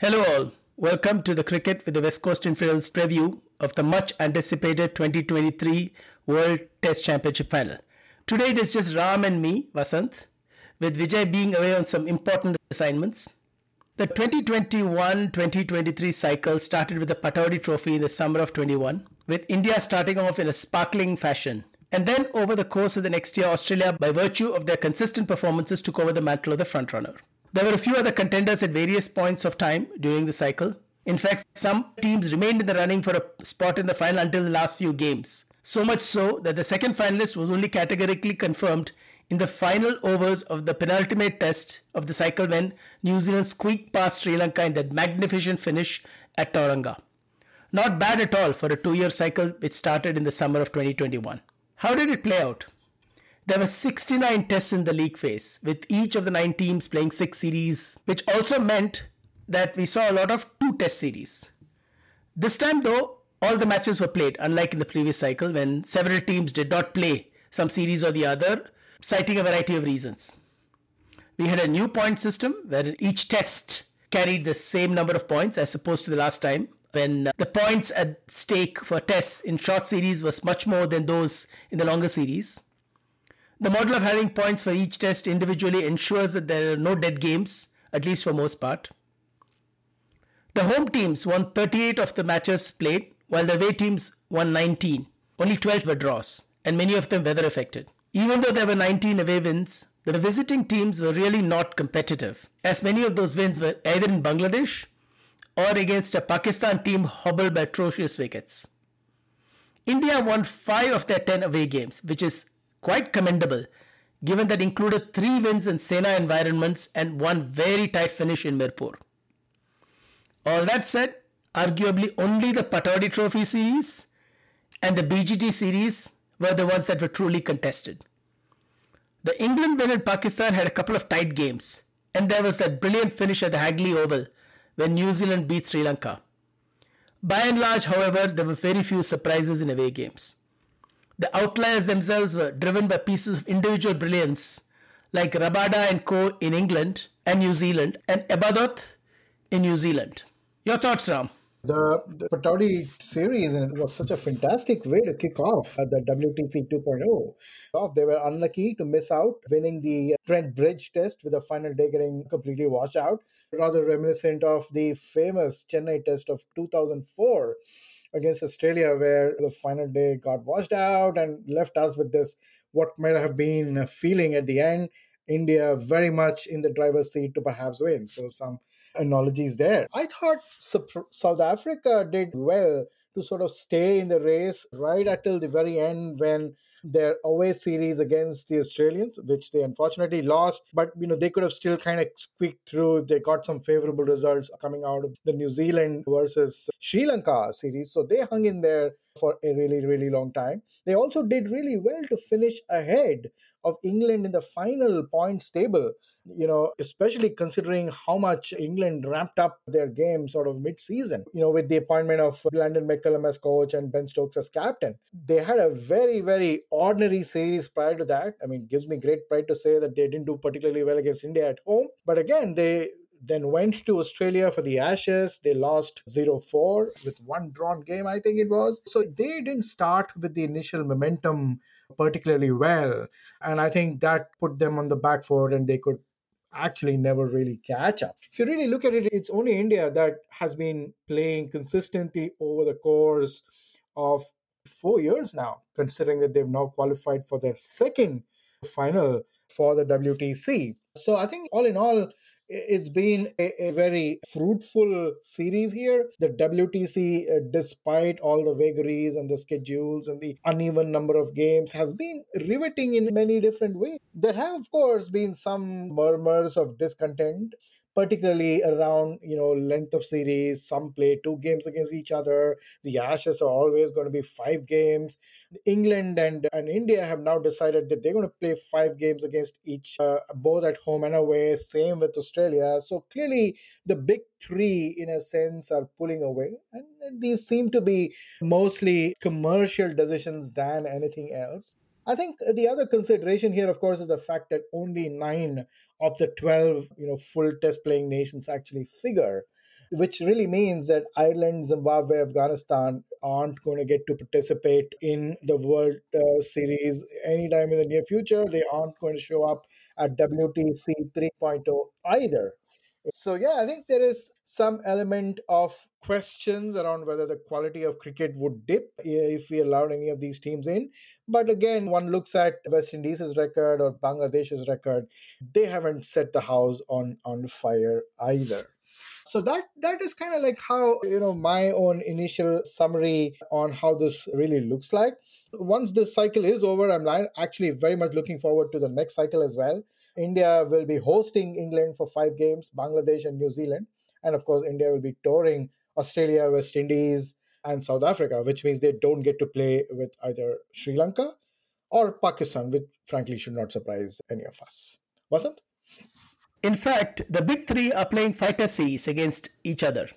Hello, all. Welcome to the Cricket with the West Coast Infidels preview of the much anticipated 2023 World Test Championship final. Today it is just Ram and me, Vasant, with Vijay being away on some important assignments. The 2021 2023 cycle started with the Pataudi Trophy in the summer of 21, with India starting off in a sparkling fashion. And then over the course of the next year, Australia, by virtue of their consistent performances, took over the mantle of the frontrunner. There were a few other contenders at various points of time during the cycle. In fact, some teams remained in the running for a spot in the final until the last few games. So much so that the second finalist was only categorically confirmed in the final overs of the penultimate test of the cycle when New Zealand squeaked past Sri Lanka in that magnificent finish at Tauranga. Not bad at all for a two year cycle which started in the summer of 2021. How did it play out? There were 69 tests in the league phase, with each of the nine teams playing six series, which also meant that we saw a lot of two test series. This time, though, all the matches were played, unlike in the previous cycle when several teams did not play some series or the other, citing a variety of reasons. We had a new point system where each test carried the same number of points as opposed to the last time when uh, the points at stake for tests in short series was much more than those in the longer series. The model of having points for each test individually ensures that there are no dead games, at least for most part. The home teams won 38 of the matches played, while the away teams won 19. Only 12 were draws, and many of them weather affected. Even though there were 19 away wins, the visiting teams were really not competitive, as many of those wins were either in Bangladesh or against a Pakistan team hobbled by atrocious wickets. India won 5 of their 10 away games, which is quite commendable given that included 3 wins in Sena environments and one very tight finish in Mirpur. All that said, arguably only the Pataudi Trophy series and the BGT series were the ones that were truly contested. The England win in Pakistan had a couple of tight games, and there was that brilliant finish at the Hagley Oval when New Zealand beat Sri Lanka. By and large, however, there were very few surprises in away games. The outliers themselves were driven by pieces of individual brilliance, like Rabada and Co. in England and New Zealand, and Ebadot in New Zealand. Your thoughts, Ram? The, the series and it was such a fantastic way to kick off at the WTC 2.0. They were unlucky to miss out winning the Trent Bridge test with the final day getting completely washed out, rather reminiscent of the famous Chennai test of 2004 against Australia, where the final day got washed out and left us with this what might have been a feeling at the end. India very much in the driver's seat to perhaps win. So some analogies there. I thought South Africa did well to sort of stay in the race right until the very end when their away series against the Australians, which they unfortunately lost, but you know they could have still kind of squeaked through. They got some favorable results coming out of the New Zealand versus Sri Lanka series, so they hung in there for a really really long time. They also did really well to finish ahead of England in the final points table you know, especially considering how much England ramped up their game sort of mid-season, you know, with the appointment of Brendon McCullum as coach and Ben Stokes as captain. They had a very, very ordinary series prior to that. I mean, gives me great pride to say that they didn't do particularly well against India at home. But again, they then went to Australia for the Ashes. They lost 0 4 with one drawn game, I think it was. So they didn't start with the initial momentum particularly well. And I think that put them on the back foot and they could actually never really catch up. If you really look at it, it's only India that has been playing consistently over the course of four years now, considering that they've now qualified for their second final for the WTC. So I think all in all, it's been a, a, very fruitful series here. The WTC, uh, despite all the vagaries and the schedules and the uneven number of games, has been riveting in many different ways. There have, of course, been some murmurs of discontent particularly around you know length of series some play two games against each other the ashes are always going to be five games. England and, and india have now decided that they're going to play five games against each uh, both at home and away same with australia. So clearly the big three in a sense are pulling away and these seem to be mostly commercial decisions than anything else. I think the other consideration here, of course, is the fact that only nine of the 12 you know full test playing nations actually figure which really means that Ireland, Zimbabwe, Afghanistan aren't going to get to participate in the World uh, Series anytime in the near future. They aren't going to show up at WTC 3.0 either. So, yeah, I think there is some element of questions around whether the quality of cricket would dip if we allowed any of these teams in. But again, one looks at West Indies' record or Bangladesh's record, they haven't set the house on, on fire either. So that that is kind of like how you know my own initial summary on how this really looks like. Once this cycle is over i'm actually very much looking forward to the next cycle as well india will be hosting england for five games bangladesh and new zealand. And of course india will be touring australia west indies and south africa which means they don't get to play with either sri lanka or pakistan which frankly should not surprise any of us. Wasn't in fact, the big three are playing fighter against each other.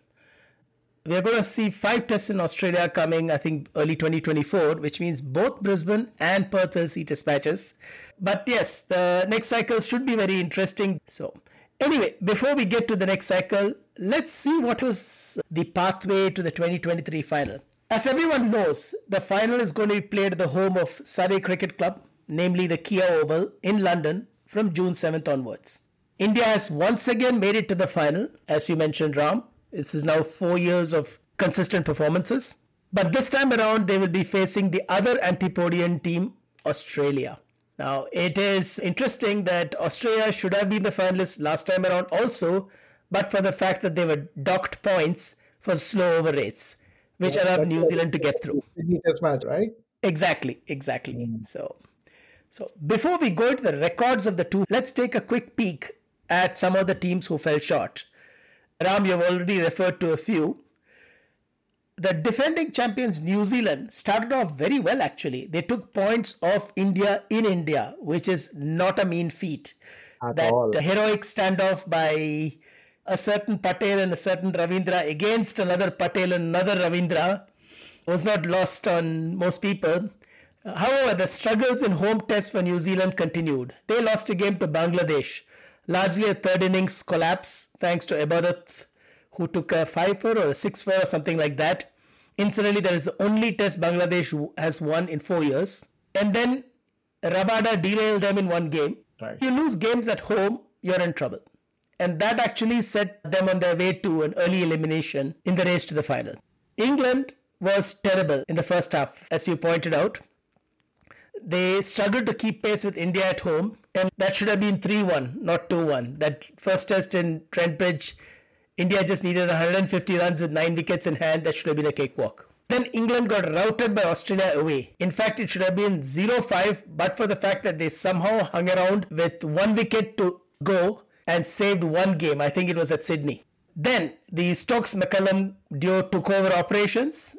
We are going to see five tests in Australia coming, I think, early 2024, which means both Brisbane and Perth will see test matches. But yes, the next cycle should be very interesting. So, anyway, before we get to the next cycle, let's see what was the pathway to the 2023 final. As everyone knows, the final is going to be played at the home of Surrey Cricket Club, namely the Kia Oval in London from June 7th onwards. India has once again made it to the final, as you mentioned, Ram. This is now four years of consistent performances. But this time around, they will be facing the other Antipodean team, Australia. Now, it is interesting that Australia should have been the finalists last time around also, but for the fact that they were docked points for slow over rates, which yeah, allowed New Zealand to get through. Test match, right? Exactly, exactly. Mm. So, so before we go into the records of the two, let's take a quick peek at some of the teams who fell short. Ram, you've already referred to a few. The defending champions New Zealand started off very well actually. They took points off India in India, which is not a mean feat. At that all. heroic standoff by a certain Patel and a certain Ravindra against another Patel and another Ravindra was not lost on most people. However, the struggles in home tests for New Zealand continued. They lost a game to Bangladesh largely a third innings collapse thanks to Ebadot, who took a 5 4 or a 6 4 or something like that. Incidentally, that is the only test Bangladesh has won in four years. And then Rabada derailed them in one game. Right. You lose games at home, you're in trouble. And that actually set them on their way to an early elimination in the race to the final. England was terrible in the first half, as you pointed out. They struggled to keep pace with India at home, and that should have been 3 1, not 2 1. That first test in Trent Bridge, India just needed 150 runs with 9 wickets in hand. That should have been a cakewalk. Then England got routed by Australia away. In fact, it should have been 0 5, but for the fact that they somehow hung around with one wicket to go and saved one game. I think it was at Sydney. Then the Stokes McCullum duo took over operations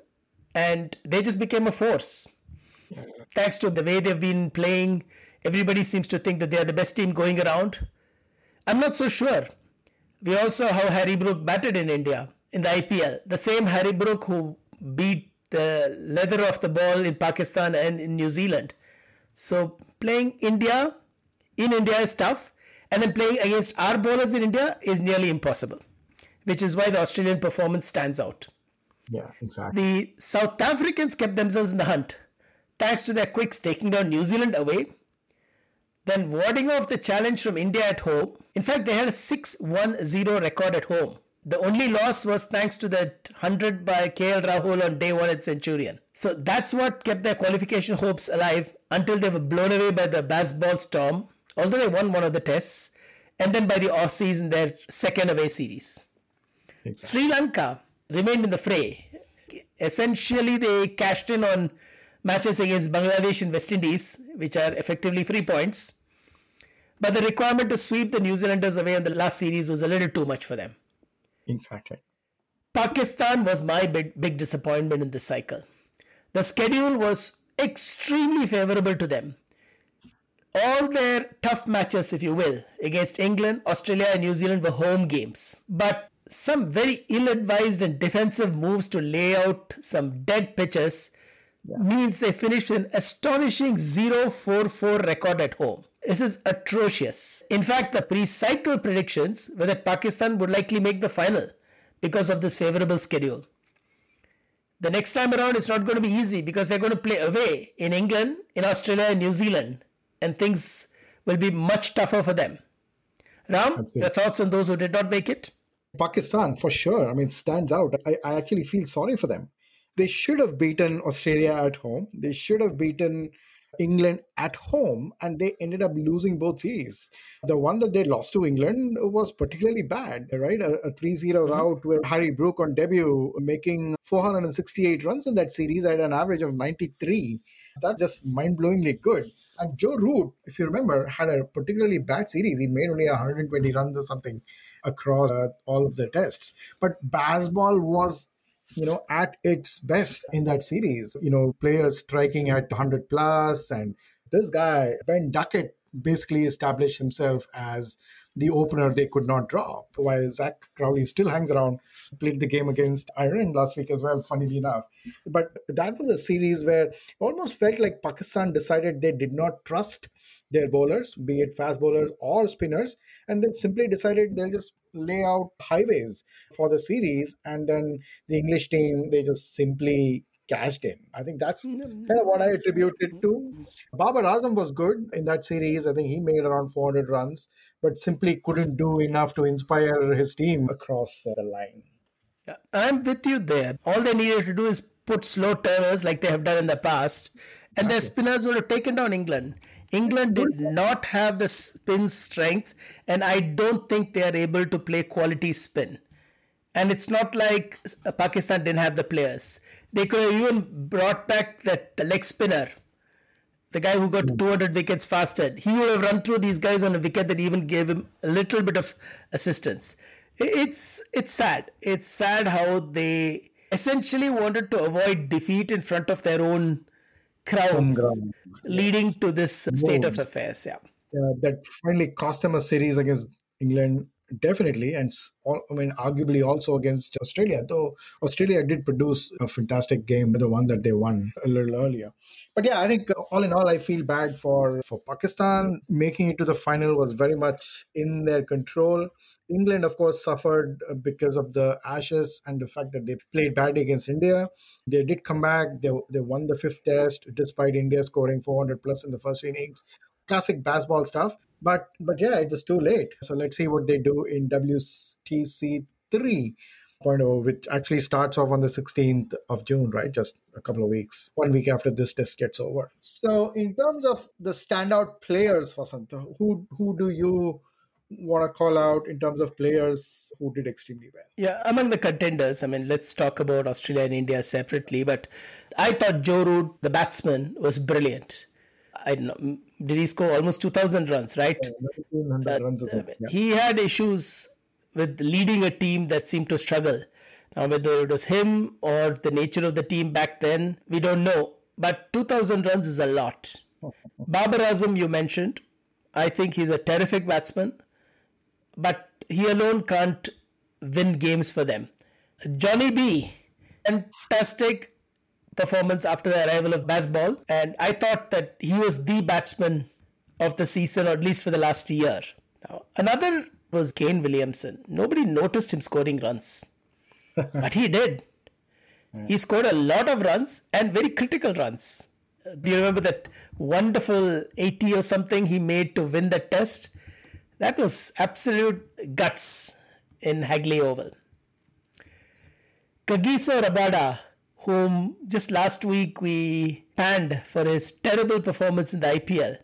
and they just became a force thanks to the way they've been playing, everybody seems to think that they are the best team going around. I'm not so sure. We also saw how Harry Brook batted in India in the IPL. The same Harry Brook who beat the leather of the ball in Pakistan and in New Zealand. So playing India in India is tough, and then playing against our bowlers in India is nearly impossible, which is why the Australian performance stands out. Yeah, exactly. The South Africans kept themselves in the hunt thanks to their quicks taking down New Zealand away, then warding off the challenge from India at home. In fact, they had a 6 1 0 record at home. The only loss was thanks to that 100 by KL Rahul on day one at Centurion. So that's what kept their qualification hopes alive until they were blown away by the Bazball storm, although they won one of the tests, and then by the Aussies in their second away series. Exactly. Sri Lanka remained in the fray. Essentially, they cashed in on matches against Bangladesh and West Indies, which are effectively free points. But the requirement to sweep the New Zealanders away in the last series was a little too much for them. Exactly. Pakistan was my big, big disappointment in this cycle. The schedule was extremely favorable to them. All their tough matches, if you will, against England, Australia, and New Zealand were home games. But some very ill advised and defensive moves to lay out some dead pitches yeah. means they finished an astonishing 0-4-4 record at home. This is atrocious. In fact, the pre-cycle predictions were that Pakistan would likely make the final because of this favorable schedule. The next time around, it's not going to be easy because they're going to play away in England, in Australia, and New Zealand, and things will be much tougher for them. Ram, Absolutely. your thoughts on those who did not make it? Pakistan, for sure. I mean, stands out. I, I actually feel sorry for them. They should have beaten Australia at home. They should have beaten England at home, and they ended up losing both series. The one that they lost to England was particularly bad, right? A, a 3 0 mm-hmm. rout with Harry Brook on debut, making 468 runs in that series at an average of 93. That's just mind blowingly good. And Joe Root, if you remember, had a particularly bad series. He made only 120 runs or something across uh, all of the tests. But Bazball was you know, at its best in that series. You know, players striking at 100 plus, and this guy, Ben Duckett, basically established himself as the opener they could not drop, while Zak Crawley still hangs around, played the game against Ireland last week as well, funnily enough. But that was a series where almost felt like Pakistan decided they did not trust their bowlers, be it fast bowlers or spinners, and they simply decided they'll just lay out highways for the series, and then the English team they just simply cashed in. I think that's hmm. kind of what I attribute it to. Babar Azam was good in that series. I think he made around 400 runs, but simply couldn't do enough to inspire his team across uh, the line. I'm with you there. All they needed to do is put slow turners like they have done in the past, and their spinners would have taken down England. England did not have the spin strength, and I don't think they are able to play quality spin. And it's not like Pakistan didn't have the players. They could have even brought back that leg spinner, the guy who got hmm. 200 wickets faster. He would have run through these guys on a wicket that even gave him a little bit of assistance. It's it's sad. It's sad how they essentially wanted to avoid defeat in front of their own crowds leading yes. to this state Moves. of affairs. Yeah. yeah. That finally cost them a series against England, definitely. And I mean, arguably also against Australia, though Australia did produce a fantastic game, the one that they won a little earlier. But yeah, I think uh, all in all, I feel bad for, for Pakistan. Making it to the final was very much in their control. England, of course, suffered uh, because of the Ashes and the fact that they played badly against India. They did come back. They, they won the fifth test despite India scoring 400 plus in the first innings. Classic Bazball stuff. But but yeah, it was too late. So let's see what they do in WTC 3.0, which actually starts off on the 16th of June, right? Just a couple of weeks, one week after this test gets over. So in terms of the standout players, Vasanta, who who do you want to call out in terms of players who did extremely well? Yeah, among the contenders, I mean, let's talk about Australia and India separately, but I thought Joe Root, the batsman, was brilliant. I don't know, did he score almost 2,000 runs, right? Yeah, runs uh, yeah. He had issues with leading a team that seemed to struggle. Now, whether it was him or the nature of the team back then, we don't know. But 2,000 runs is a lot. Babar Azam, you mentioned. I think he's a terrific batsman but he alone can't win games for them. Johnny B, fantastic performance after the arrival of Bazball, and I thought that he was the batsman of the season, or at least for the last year. Now, another was Kane Williamson. Nobody noticed him scoring runs, but he did. He scored a lot of runs and very critical runs. Do you remember that wonderful 80 or something he made to win the test? That was absolute guts in Hagley Oval. Kagiso Rabada, whom just last week we panned for his terrible performance in the IPL,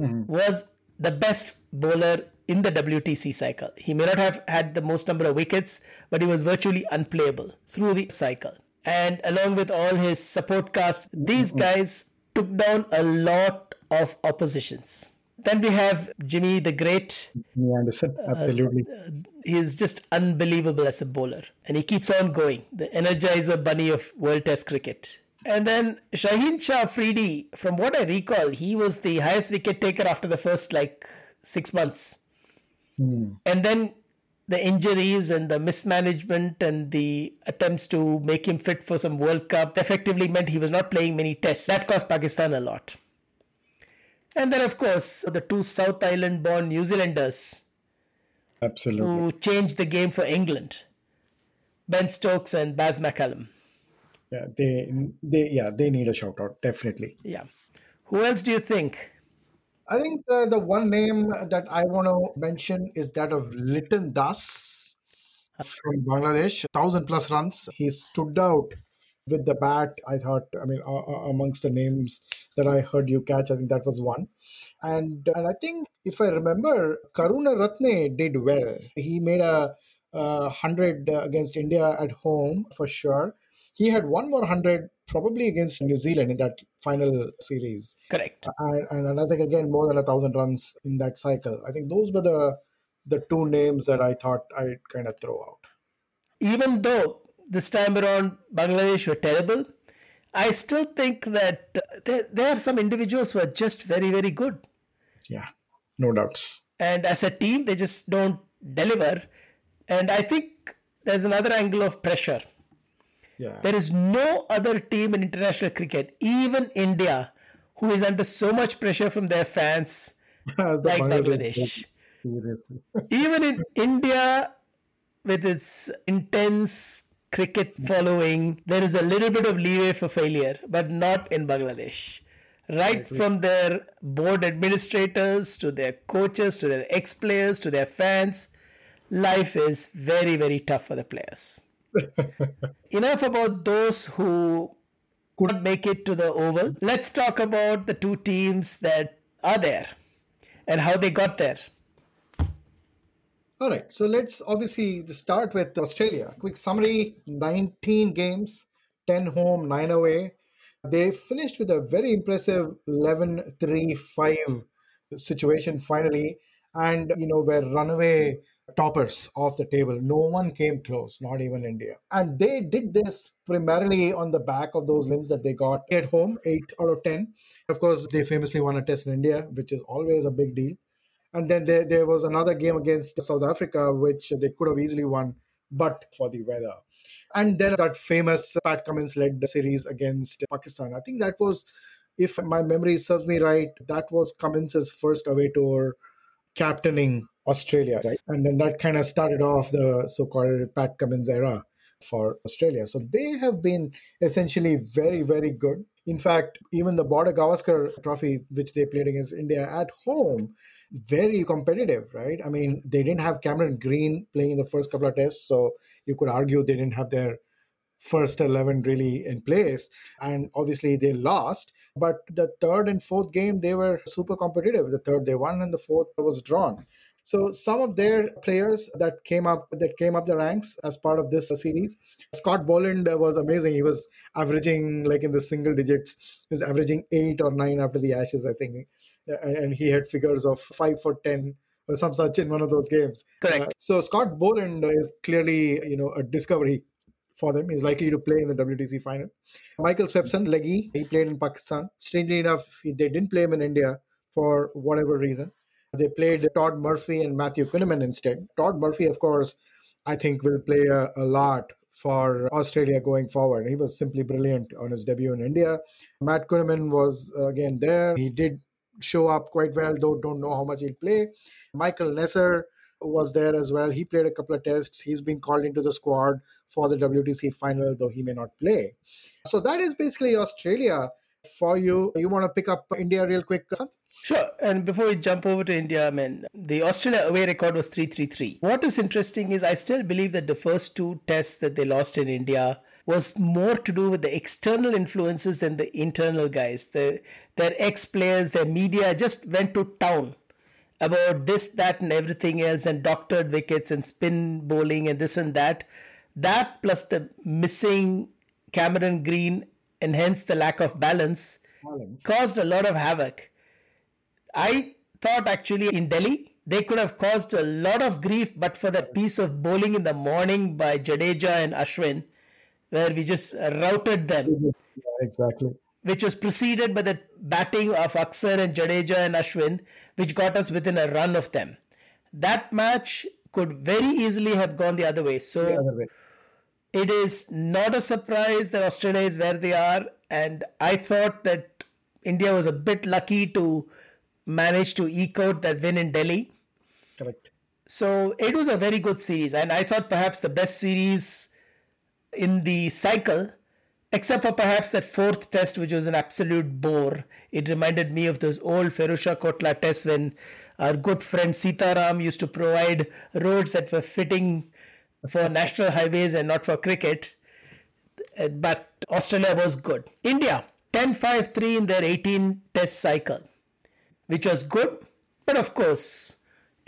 mm-hmm. was the best bowler in the WTC cycle. He may not have had the most number of wickets, but he was virtually unplayable through the cycle. And along with all his support cast, these mm-hmm. guys took down a lot of oppositions. Then we have Jimmy the Great. Jimmy Anderson, uh, absolutely. Uh, he's just unbelievable as a bowler, and he keeps on going. The Energizer Bunny of World Test cricket. And then Shaheen Shah Afridi, from what I recall, he was the highest wicket taker after the first like six months. Hmm. And then the injuries and the mismanagement and the attempts to make him fit for some World Cup effectively meant he was not playing many tests. That cost Pakistan a lot. And then, of course, the two South Island born New Zealanders. Absolutely. Who changed the game for England. Ben Stokes and Baz McCullum. Yeah, they they yeah they need a shout out definitely. Yeah. Who else do you think? I think uh, the one name that I want to mention is that of Liton Das from Bangladesh. Thousand plus runs. He stood out with the bat. I thought, I mean, uh, amongst the names that I heard you catch, I think that was one. And and I think if I remember, Karunaratne did well. He made a, a hundred against India at home for sure. He had one more hundred probably against New Zealand in that final series. Correct. And, and I think again more than a thousand runs in that cycle. I think those were the the two names that I thought I'd kind of throw out. Even though this time around Bangladesh were terrible, I still think that there, there are some individuals who are just very, very good. Yeah, no doubts. And as a team, they just don't deliver. And I think there's another angle of pressure. Yeah. There is no other team in international cricket, even India, who is under so much pressure from their fans like Bangladesh. even in India, with its intense cricket following, there is a little bit of leeway for failure, but not in Bangladesh. Right from their board administrators to their coaches to their ex players to their fans, life is very, very tough for the players. Enough about those who could not make it to the Oval. Let's talk about the two teams that are there and how they got there. All right, so let's obviously start with Australia. Quick summary 19 games, 10 home, 9 away. They finished with a very impressive 11 3 5 situation finally, and you know, were runaway toppers of the table. No one came close, not even India. And they did this primarily on the back of those wins that they got at home, 8 out of 10. Of course, they famously won a test in India, which is always a big deal. And then there, there was another game against South Africa, which they could have easily won, but for the weather. And then that famous Pat Cummins led series against Pakistan. I think that was, if my memory serves me right, that was Cummins's first away tour captaining Australia, right? And then that kind of started off the so called Pat Cummins era for Australia. So they have been essentially very, very good. In fact, even the Border Gavaskar trophy, which they played against India at home, very competitive, right? I mean, they didn't have Cameron Green playing in the first couple of tests, so you could argue they didn't have their first 11 really in place and obviously they lost but the third and fourth game they were super competitive the third they won and the fourth was drawn so some of their players that came up that came up the ranks as part of this series, Scott Boland was amazing. He was averaging like in the single digits. He was averaging eight or nine after the Ashes, I think, and he had figures of five for ten or some such in one of those games. Correct. Uh, so Scott Boland is clearly you know a discovery for them. He's likely to play in the WTC final. Mitchell Swepson, leggy, he played in Pakistan. Strangely enough, he, they didn't play him in India for whatever reason. They played Todd Murphy and Matthew Kuhnemann instead. Todd Murphy, of course, I think will play a, a lot for Australia going forward. He was simply brilliant on his debut in India. Matt Kuhnemann was uh, again there. He did show up quite well, though don't know how much he'll play. Michael Neser was there as well. He played a couple of tests. He's been called into the squad for the WTC final, though he may not play. So that is basically Australia for you. You want to pick up India real quick, Sure. And before we jump over to India, I mean, the Australia away record was 333. What is interesting is I still believe that the first two tests that they lost in India was more to do with the external influences than the internal guys. The, their ex players, their media just went to town about this, that, and everything else, and doctored wickets and spin bowling and this and that. That plus the missing Cameron Green and hence the lack of balance, balance. caused a lot of havoc. I thought actually in Delhi they could have caused a lot of grief, but for that piece of bowling in the morning by Jadeja and Ashwin, where we just routed them. Yeah, exactly. Which was preceded by the batting of Axar and Jadeja and Ashwin, which got us within a run of them. That match could very easily have gone the other way. So other way. it is not a surprise that Australia is where they are. And I thought that India was a bit lucky to manage to eke out that win in Delhi. Correct. So it was a very good series, and I thought perhaps the best series in the cycle, except for perhaps that fourth test, which was an absolute bore. It reminded me of those old Feroz Shah Kotla tests when our good friend Sitaram used to provide roads that were fitting for national highways and not for cricket. Uh, but Australia was good. India, 10 5 3 in their 18 test cycle, which was good, but of course,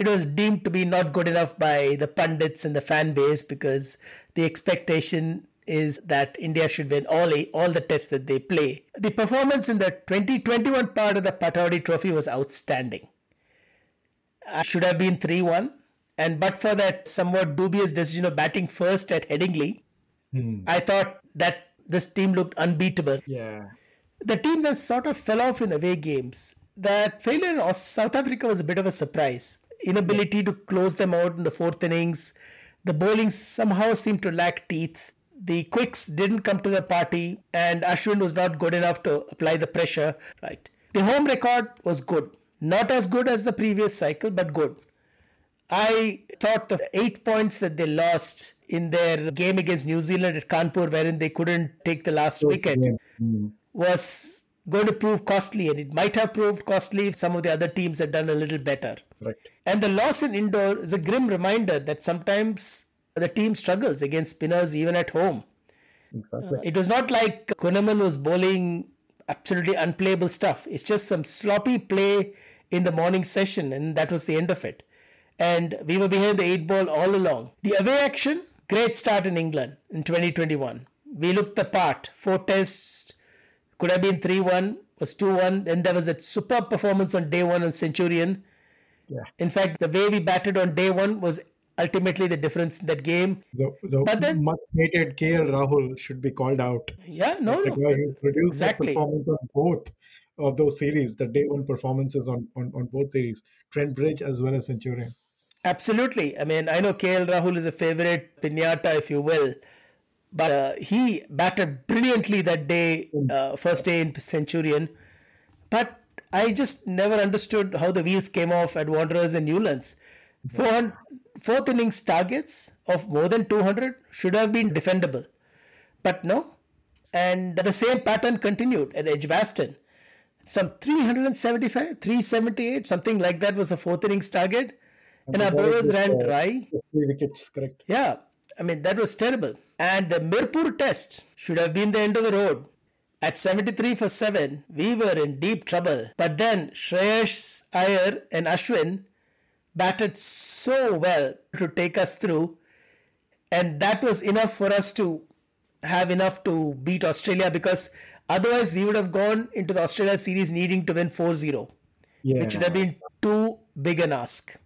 it was deemed to be not good enough by the pundits and the fan base because the expectation is that India should win all all the tests that they play. The performance in the 2021 part of the Pataudi Trophy was outstanding. I should have been 3-1 and but for that somewhat dubious decision of batting first at Headingley, hmm. I thought that this team looked unbeatable. Yeah. The team then sort of fell off in away games. That failure in South Africa was a bit of a surprise. Inability to close them out in the fourth innings. The bowling somehow seemed to lack teeth. The quicks didn't come to the party, and Ashwin was not good enough to apply the pressure. Right. The home record was good. Not as good as the previous cycle, but good. I thought the eight points that they lost in their game against New Zealand at Kanpur, wherein they couldn't take the last wicket, mm. was going to prove costly, and it might have proved costly if some of the other teams had done a little better. Right. And the loss in Indore is a grim reminder that sometimes the team struggles against spinners even at home. Exactly. Uh, it was not like Kuhnemann was bowling absolutely unplayable stuff. It's just some sloppy play in the morning session, and that was the end of it. And we were behind the eight ball all along. The away action, great start in England in 2021. We looked the part. Four tests, could have been 3 1, was 2 1. Then there was that superb performance on day one on Centurion. Yeah. In fact, the way we batted on day one was ultimately the difference in that game. The, the but then, much hated KL Rahul should be called out. Yeah, no, no. who produced exactly. the performance on both of those series, the day one performances on, on, on both series, Trent Bridge as well as Centurion. Absolutely. I mean, I know KL Rahul is a favorite pinata, if you will, but uh, he batted brilliantly that day, mm. uh, first day in Centurion. But I just never understood how the wheels came off at Wanderers and Newlands. fourth innings targets of more than 200 should have been defendable. But no. And the same pattern continued at Edgbaston. Some 375, 378, something like that was the fourth innings target. And, and our bowlers ran uh, dry. Three wickets, correct. Yeah. I mean, that was terrible. And the Mirpur test should have been the end of the road. At 73 for 7, we were in deep trouble. But then Shreyas Iyer and Ashwin batted so well to take us through. And that was enough for us to have enough to beat Australia because otherwise we would have gone into the Australia series needing to win 4 0, yeah. which would have been too big an ask.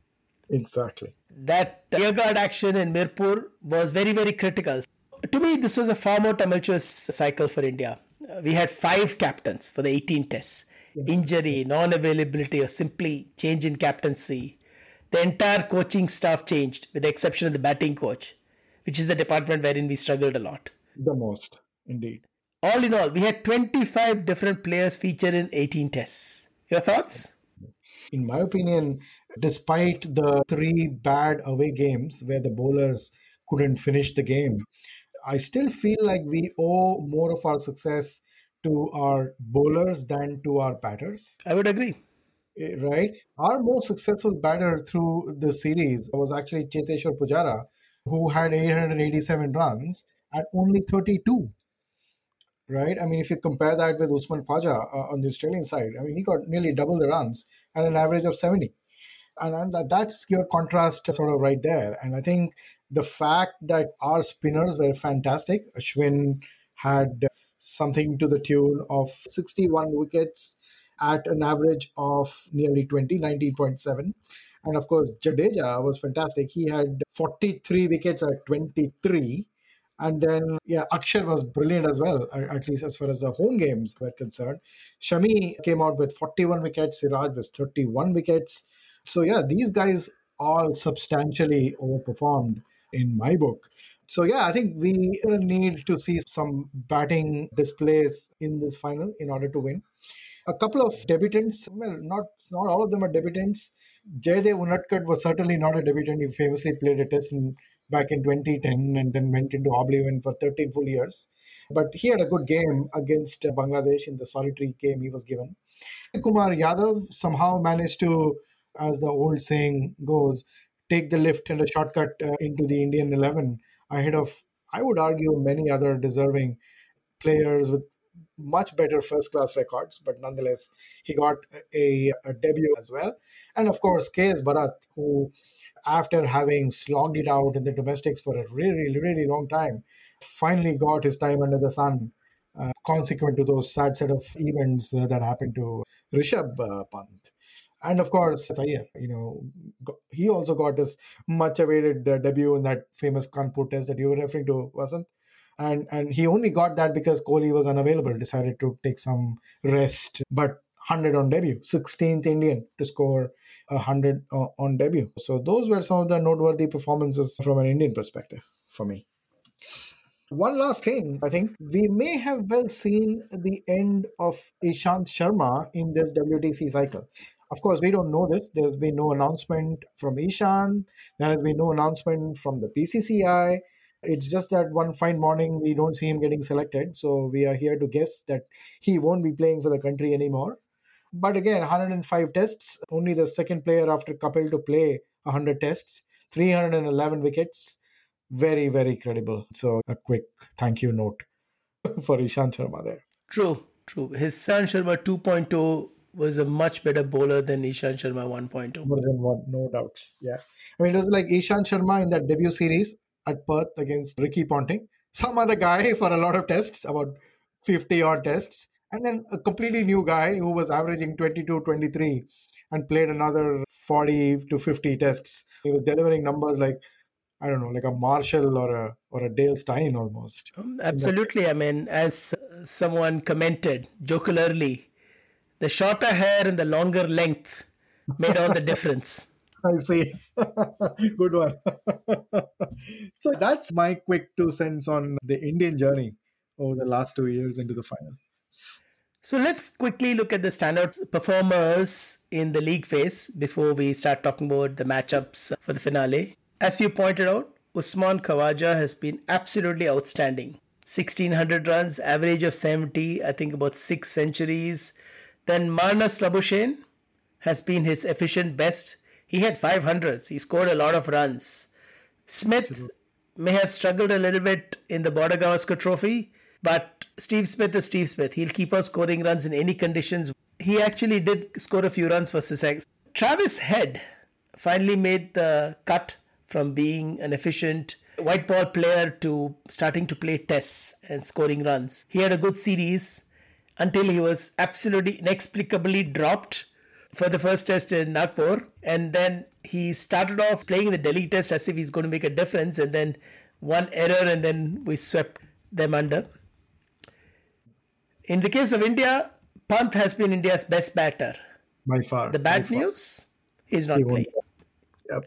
Exactly. That rearguard action in Mirpur was very, very critical. To me, this was a far more tumultuous cycle for India. We had five captains for the 18 tests. Injury, non availability, or simply change in captaincy. The entire coaching staff changed, with the exception of the batting coach, which is the department wherein we struggled a lot. The most, indeed. All in all, we had 25 different players featured in 18 tests. Your thoughts? In my opinion, despite the three bad away games where the bowlers couldn't finish the game, I still feel like we owe more of our success to our bowlers than to our batters. I would agree. Eh, right? Our most successful batter through the series was actually Cheteshwar Pujara, who had 887 runs at only 32. Right? I mean, if you compare that with Usman Khawaja uh, on the Australian side, I mean, he got nearly double the runs at an average of 70 and that's your contrast sort of right there. And I think the fact that our spinners were fantastic, Ashwin had something to the tune of 61 wickets at an average of nearly 20, 19.7. And of course, Jadeja was fantastic. He had 43 wickets at 23. And then, yeah, Axar was brilliant as well, at least as far as the home games were concerned. Shami came out with 41 wickets, Siraj was 31 wickets. So, yeah, these guys all substantially overperformed in my book. So, yeah, I think we need to see some batting displays in this final in order to win. A couple of debutants, well, not not all of them are debutants. Jaydev Unadkat was certainly not a debutant. He famously played a test in back in 2010 and then went into oblivion for 13 full years. But he had a good game against Bangladesh in the solitary game he was given. Kumar Yadav somehow managed to, as the old saying goes, take the lift and a shortcut uh, into the Indian 11 ahead of, I would argue, many other deserving players with much better first class records, but nonetheless, he got a, a debut as well. And of course, KS Bharat, who, after having slogged it out in the domestics for a really, really long time, finally got his time under the sun, uh, consequent to those sad set of events uh, that happened to Rishabh uh, Pant. And of course, Iyer, you know, he also got his much awaited uh, debut in that famous Kanpur test that you were referring to, wasn't? And and he only got that because Kohli was unavailable, decided to take some rest. But 100 on debut, 16th Indian to score 100 uh, on debut. So those were some of the noteworthy performances from an Indian perspective for me. One last thing, I think we may have well seen the end of Ishant Sharma in this WTC cycle. Of course, we don't know this. There's been no announcement from Ishant. There has been no announcement from the BCCI. It's just that one fine morning we don't see him getting selected. So we are here to guess that he won't be playing for the country anymore. But again, 105 tests, only the second player after Kapil to play 100 tests, 311 wickets. Very, very credible. So a quick thank you note for Ishant Sharma there. True, true. His son Sharma 2.0 was a much better bowler than Ishant Sharma 1.0. More than one, no doubts. Yeah. I mean, it was like Ishant Sharma in that debut series at Perth against Ricky Ponting. Some other guy for a lot of tests, about 50 odd tests. And then a completely new guy who was averaging 22, 23 and played another 40 to 50 tests. He was delivering numbers like I don't know, like a Marshall or a or a Dale Steyn almost. Um, absolutely. I mean, as someone commented jocularly, the shorter hair and the longer length made all the difference. I see. Good one. so that's my quick two cents on the Indian journey over the last two years into the final. So let's quickly look at the standout performers in the league phase before we start talking about the matchups for the finale. As you pointed out, Usman Khawaja has been absolutely outstanding. 1600 runs, average of 70, I think about 6 centuries, then Marnus Labuschagne has been his efficient best. He had 500s. He scored a lot of runs. Smith may have struggled a little bit in the Border Gavaskar Trophy, but Steve Smith is Steve Smith. He'll keep on scoring runs in any conditions. He actually did score a few runs for Sussex. Travis Head finally made the cut from being an efficient white ball player to starting to play tests and scoring runs. He had a good series until he was absolutely inexplicably dropped for the first test in Nagpur. And then he started off playing the Delhi test as if he's going to make a difference. And then one error, and then we swept them under. In the case of India, Pant has been India's best batter. By far. The bad news is not playing. Yep.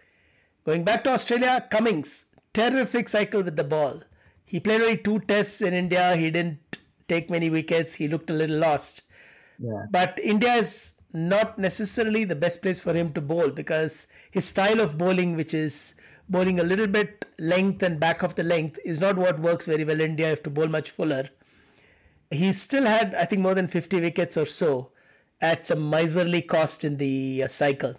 Going back to Australia, Cummins, terrific cycle with the ball. He played only two tests in India. He didn't take many wickets. He looked a little lost. Yeah. But India is not necessarily the best place for him to bowl because his style of bowling, which is bowling a little bit length and back of the length, is not what works very well in India. You have to bowl much fuller. He still had, I think, more than 50 wickets or so at some miserly cost in the uh, cycle.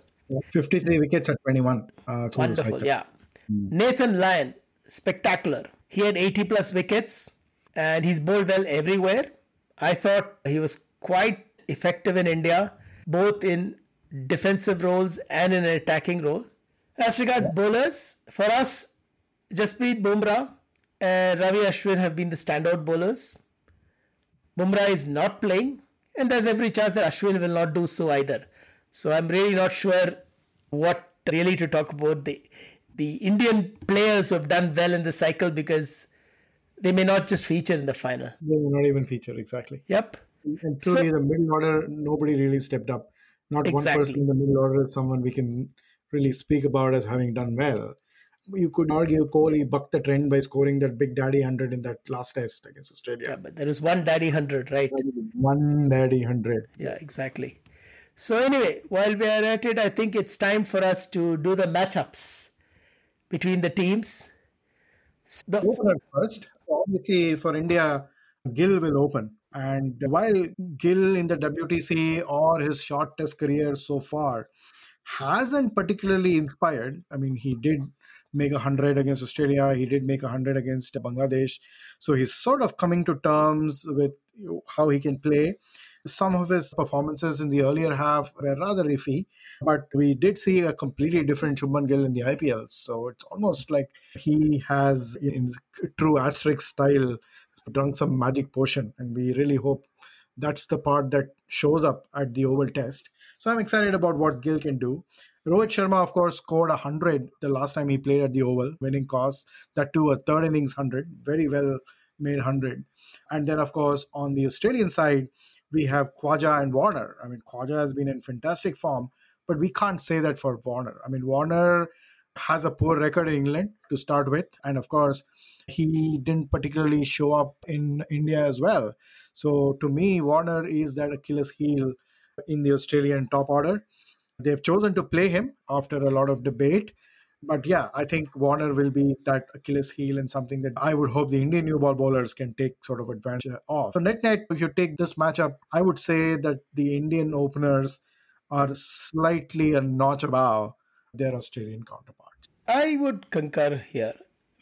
53 wickets at 21. Uh, Wonderful, yeah. Mm. Nathan Lyon, spectacular. He had 80 plus wickets and he's bowled well everywhere. I thought he was quite effective in India, both in defensive roles and in an attacking role. As regards yeah. bowlers, for us, Jasprit Bumrah and Ravi Ashwin have been the standout bowlers. Bumrah is not playing, and there's every chance that Ashwin will not do so either. So I'm really not sure what really to talk about the the Indian players who have done well in the cycle because they may not just feature in the final. They may not even feature exactly. Yep. And truly, so, the middle order, nobody really stepped up. Not exactly. one person in the middle order is someone we can really speak about as having done well. You could argue Kohli bucked the trend by scoring that big daddy 100 in that last test against Australia. Yeah, but there is one daddy 100, right? One daddy 100. Yeah, exactly. So, anyway, while we are at it, I think it's time for us to do the matchups between the teams. The, Opener first. Obviously, for India, Gill will open. And while Gill in the WTC or his short test career so far hasn't particularly inspired, I mean, he did make a 100 against Australia, he did make a 100 against Bangladesh. So he's sort of coming to terms with how he can play. Some of his performances in the earlier half were rather iffy, but we did see a completely different Shubman Gill in the IPL. So it's almost like he has, in true Asterix style, drunk some magic potion, and we really hope that's the part that shows up at the Oval Test. So I'm excited about what Gill can do. Rohit Sharma, of course, scored 100 the last time he played at the Oval, winning COS. That too, a third innings 100, very well made 100. And then, of course, on the Australian side, we have Khawaja and Warner. I mean, Khawaja has been in fantastic form, but we can't say that for Warner. I mean, Warner has a poor record in England to start with. And of course, he didn't particularly show up in India as well. So to me, Warner is that Achilles heel in the Australian top order. They've chosen to play him after a lot of debate. But yeah, I think Warner will be that Achilles heel and something that I would hope the Indian new ball bowlers can take sort of advantage of. So net net, if you take this matchup, I would say that the Indian openers are slightly a notch above their Australian counterparts. I would concur here.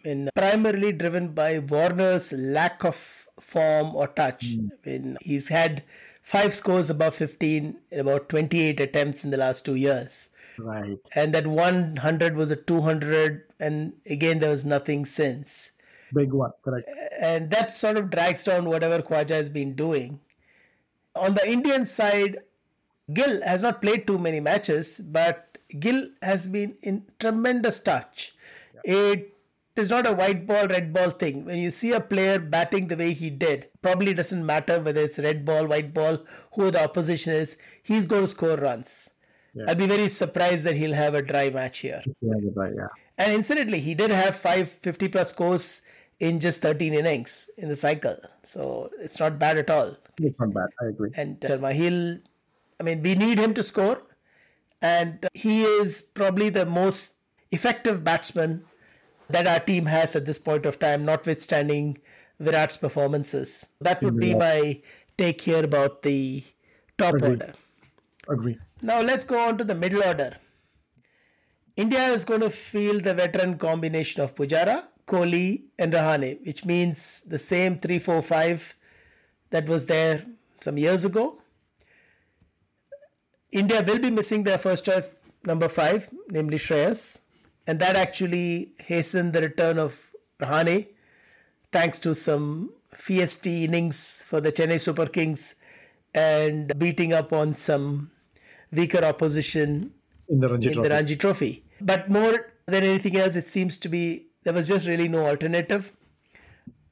I mean, primarily driven by Warner's lack of form or touch. Mm. I mean, he's had five scores above 15 in about 28 attempts in the last two years. Right. And that 100 was a 200, and again, there was nothing since. Big one, correct. And that sort of drags down whatever Khawaja has been doing. On the Indian side, Gill has not played too many matches, but Gill has been in tremendous touch. Yeah. It is not a white ball, red ball thing. When you see a player batting the way he did, probably doesn't matter whether it's red ball, white ball, who the opposition is, he's going to score runs. Yeah. I'd be very surprised that he'll have a dry match here. Yeah, yeah. And incidentally, he did have five 50 plus scores in just 13 innings in the cycle. So it's not bad at all. It's not bad. I agree. And uh, Sharma, he'll, I mean, we need him to score. And he is probably the most effective batsman that our team has at this point of time, notwithstanding Virat's performances. That would be my take here about the top Agree. order. Agree. Now let's go on to the middle order. India is going to field the veteran combination of Pujara, Kohli, and Rahane, which means the same 3 4 5 that was there some years ago. India will be missing their first choice number 5, namely Shreyas, and that actually hastened the return of Rahane thanks to some fiesty innings for the Chennai Super Kings and beating up on some weaker opposition in the Ranji, in Trophy. The Ranji Trophy. But more than anything else, it seems to be there was just really no alternative.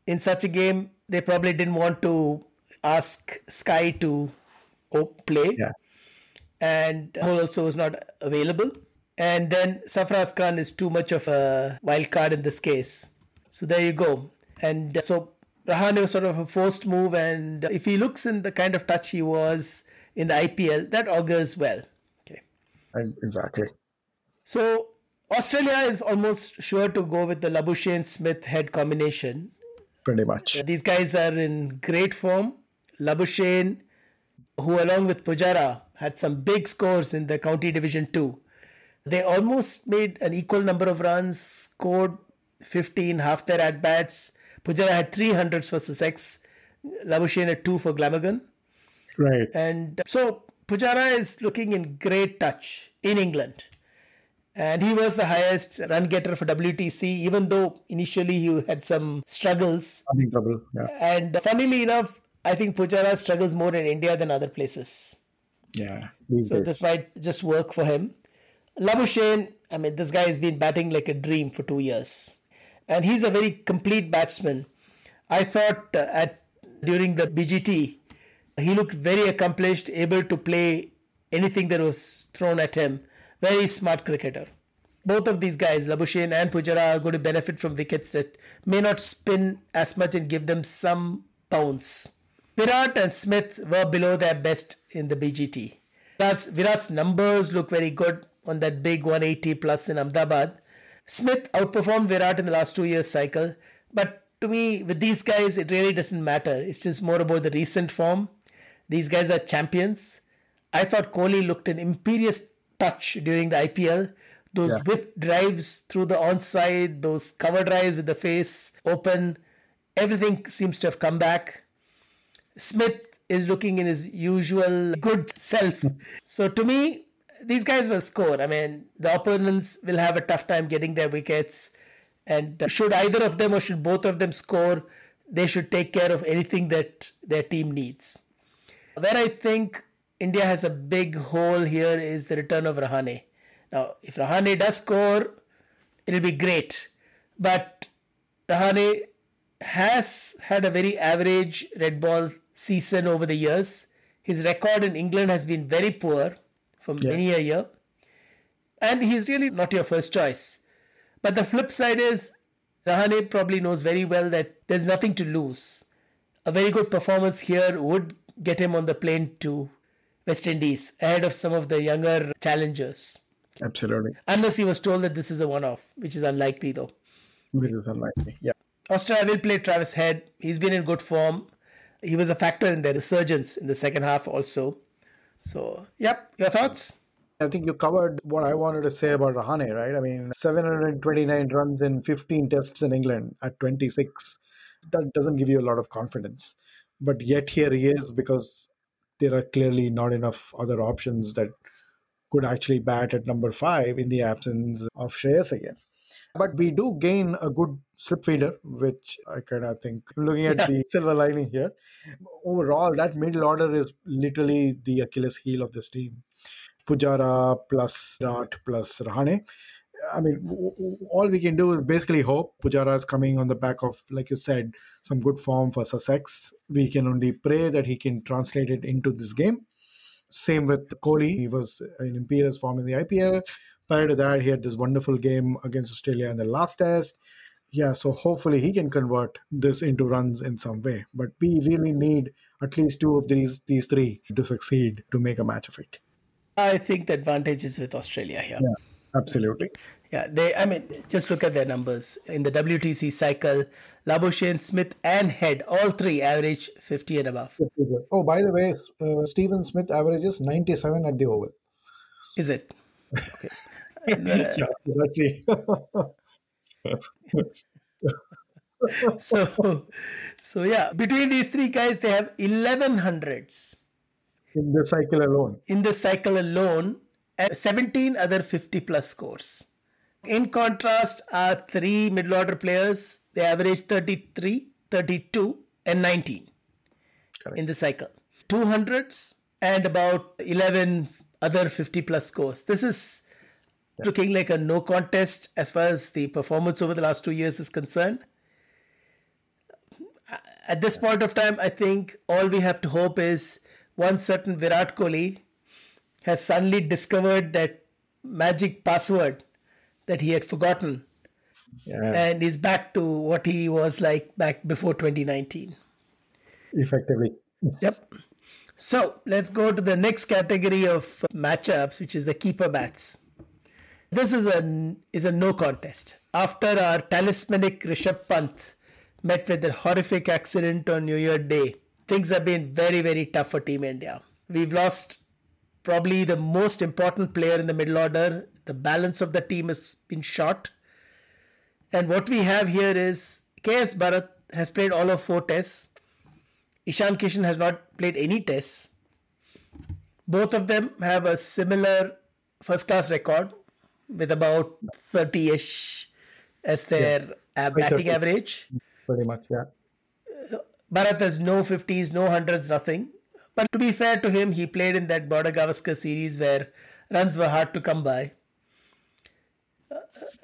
In such a game, they probably didn't want to ask Sky to play. Yeah. And Hole also was not available. And then Sarfaraz Khan is too much of a wild card in this case. So there you go. And so Rahane was sort of a forced move. And if he looks in the kind of touch he was in the IPL, that augurs well. Okay. Exactly. So Australia is almost sure to go with the Labuschagne Smith Head combination. Pretty much. These guys are in great form. Labuschagne, who along with Pujara had some big scores in the county division 2 they almost made an equal number of runs, scored 15, half their at bats. Pujara had 300s for Sussex, Labuschagne had two for Glamorgan. Right. And uh, so Pujara is looking in great touch in England. And he was the highest run getter for WTC, even though initially he had some struggles. Having trouble, yeah. And uh, funnily enough, I think Pujara struggles more in India than other places. Yeah. So days. this might just work for him. Labuschagne, I mean, this guy has been batting like a dream for two years. And he's a very complete batsman. I thought uh, at during the BGT, he looked very accomplished, able to play anything that was thrown at him. Very smart cricketer. Both of these guys, Labuschagne and Pujara, are going to benefit from wickets that may not spin as much and give them some bounce. Virat and Smith were below their best in the BGT. Virat's, Virat's numbers look very good on that big 180 plus in Ahmedabad. Smith outperformed Virat in the last two years cycle, but to me, with these guys, it really doesn't matter. It's just more about the recent form. These guys are champions. I thought Kohli looked an imperious touch during the IPL. Those yeah. whip drives through the onside, those cover drives with the face open, everything seems to have come back. Smith is looking in his usual good self. so to me, these guys will score. I mean, the opponents will have a tough time getting their wickets. And uh, should either of them or should both of them score, they should take care of anything that their team needs. Where I think India has a big hole here is the return of Rahane. Now, if Rahane does score, it'll be great. But Rahane has had a very average red ball season over the years. His record in England has been very poor for yeah. many a year. And he's really not your first choice. But the flip side is, Rahane probably knows very well that there's nothing to lose. A very good performance here would get him on the plane to West Indies ahead of some of the younger challengers. Absolutely. Unless he was told that this is a one off, which is unlikely though. Which is unlikely, yeah. Australia will play Travis Head. He's been in good form. He was a factor in their resurgence in the second half also. So, yep, your thoughts? I think you covered what I wanted to say about Rahane, right? I mean, 729 runs in 15 tests in England at 26. That doesn't give you a lot of confidence. But yet here he is because there are clearly not enough other options that could actually bat at number five in the absence of Shreyas again. But we do gain a good slip feeder, which I kind of think, looking at yeah. the silver lining here, overall, that middle order is literally the Achilles heel of this team. Pujara plus Rat plus Rahane. I mean, all we can do is basically hope Pujara is coming on the back of, like you said, some good form for Sussex. We can only pray that he can translate it into this game. Same with Kohli. He was in imperious form in the IPL. Prior to that, he had this wonderful game against Australia in the last test. Yeah, so hopefully he can convert this into runs in some way. But we really need at least two of these these three to succeed to make a match of it. I think the advantage is with Australia here. Yeah, absolutely. Yeah, they. I mean, just look at their numbers in the WTC cycle. Labuschagne, Smith, and Head, all three average 50 and above. Oh, by the way, uh, Steven Smith averages 97 at the Oval. Is it? Okay. See. so, so yeah, between these three guys, they have 11 hundreds. In the cycle alone. In the cycle alone, and 17 other 50 plus scores. In contrast, our three middle order players, they average 33, 32, and 19 Correct. in the cycle. 200s and about 11 other 50 plus scores. This is. Looking like a no contest as far as the performance over the last two years is concerned. At this point of time, I think all we have to hope is one certain Virat Kohli has suddenly discovered that magic password that he had forgotten. Yeah. and is back to what he was like back before 2019 effectively. Yep. So let's go to the next category of matchups which is the keeper bats this is a is a no contest after our talismanic Rishabh Pant met with a horrific accident on New Year Day things have been very very tough for Team India we've lost probably the most important player in the middle order the balance of the team has been shot. And what we have here is KS Bharat has played all of four tests. Ishan Kishan has not played any tests. Both of them have a similar first class record with about 30 ish as their yeah. batting average. Pretty much, yeah. Bharat has no 50s, no hundreds, nothing. But to be fair to him, he played in that Border Gavaskar series where runs were hard to come by.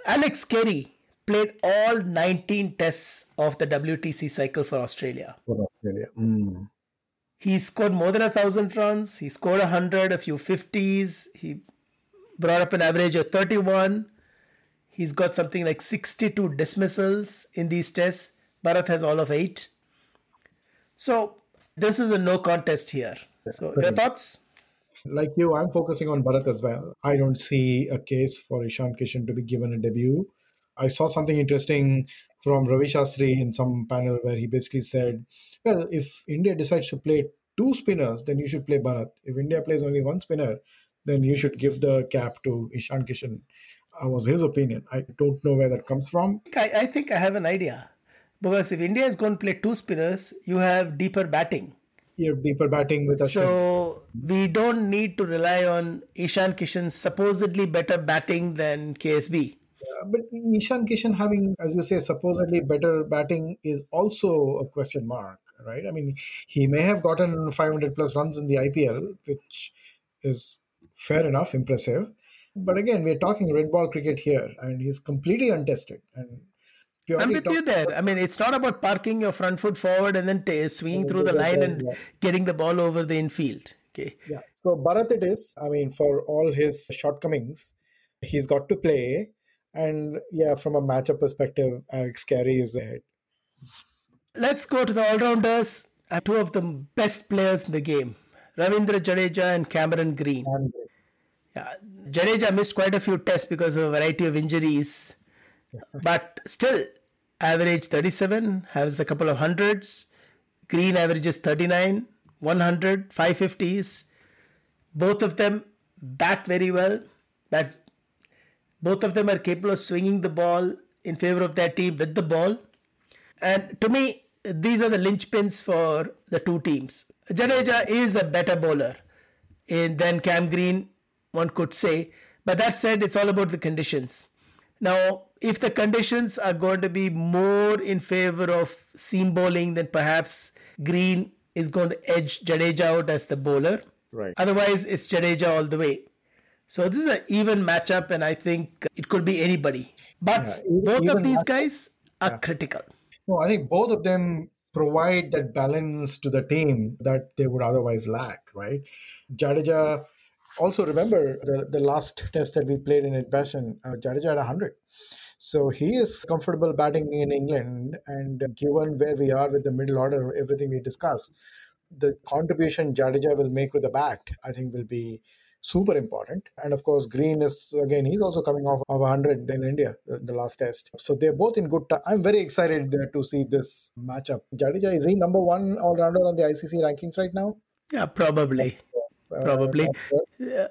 Alex Carey played all 19 tests of the WTC cycle for Australia. For Australia. Mm. He scored more than a thousand runs. He scored a hundred, a few fifties. He brought up an average of 31. He's got something like 62 dismissals in these tests. Bharat has all of eight. So this is a no contest here. So your thoughts? Like you, I'm focusing on Bharat as well. I don't see a case for Ishan Kishan to be given a debut I saw something interesting from Ravi Shastri in some panel where he basically said, well, if India decides to play two spinners, then you should play Bharat. If India plays only one spinner, then you should give the cap to Ishan Kishan. Uh, was his opinion. I don't know where that comes from. I, I think I have an idea. Because if India is going to play two spinners, you have deeper batting. You have deeper batting with Ashwin. So we don't need to rely on Ishan Kishan's supposedly better batting than KSB. Yeah, but Ishan Kishan having, as you say, supposedly better batting is also a question mark, right? I mean, he may have gotten 500 plus runs in the IPL, which is fair enough, impressive. But hmm. again, we're talking red ball cricket here, and he's completely untested. And I'm with you there. I mean, it's not about parking your front foot forward and then t- swinging through the line and yeah. getting the ball over the infield. Okay. Yeah. So Bharat it is. I mean, for all his shortcomings, he's got to play. And yeah, from a matchup perspective, Alex Carey is ahead. Let's go to the all rounders. Uh, two of the best players in the game Ravindra Jadeja and Cameron Green. And Yeah, Jadeja missed quite a few tests because of a variety of injuries, but still average 37, has a couple of hundreds. Green averages 39, 100, 550s. Both of them bat very well. Bat, both of them are capable of swinging the ball in favor of their team with the ball. And to me, these are the linchpins for the two teams. Jadeja is a better bowler in, than Cam Green, one could say. But that said, it's all about the conditions. Now, if the conditions are going to be more in favor of seam bowling, then perhaps Green is going to edge Jadeja out as the bowler. Right. Otherwise, it's Jadeja all the way. So this is an even matchup, and I think it could be anybody. But Yeah, both of these guys are critical. No, I think both of them provide that balance to the team that they would otherwise lack, right? Jadeja, also remember the, the last test that we played in Edgbaston, uh, Jadeja had 100. So he is comfortable batting in England. And given where we are with the middle order, everything we discussed, the contribution Jadeja will make with the bat, I think, will be super important. And of course, Green is again, he's also coming off of 100 in India, the, the last test. So they're both in good time. I'm very excited uh, to see this matchup. Jadeja, is he number one all rounder on the ICC rankings right now? Yeah, probably. Uh, Probably. sure.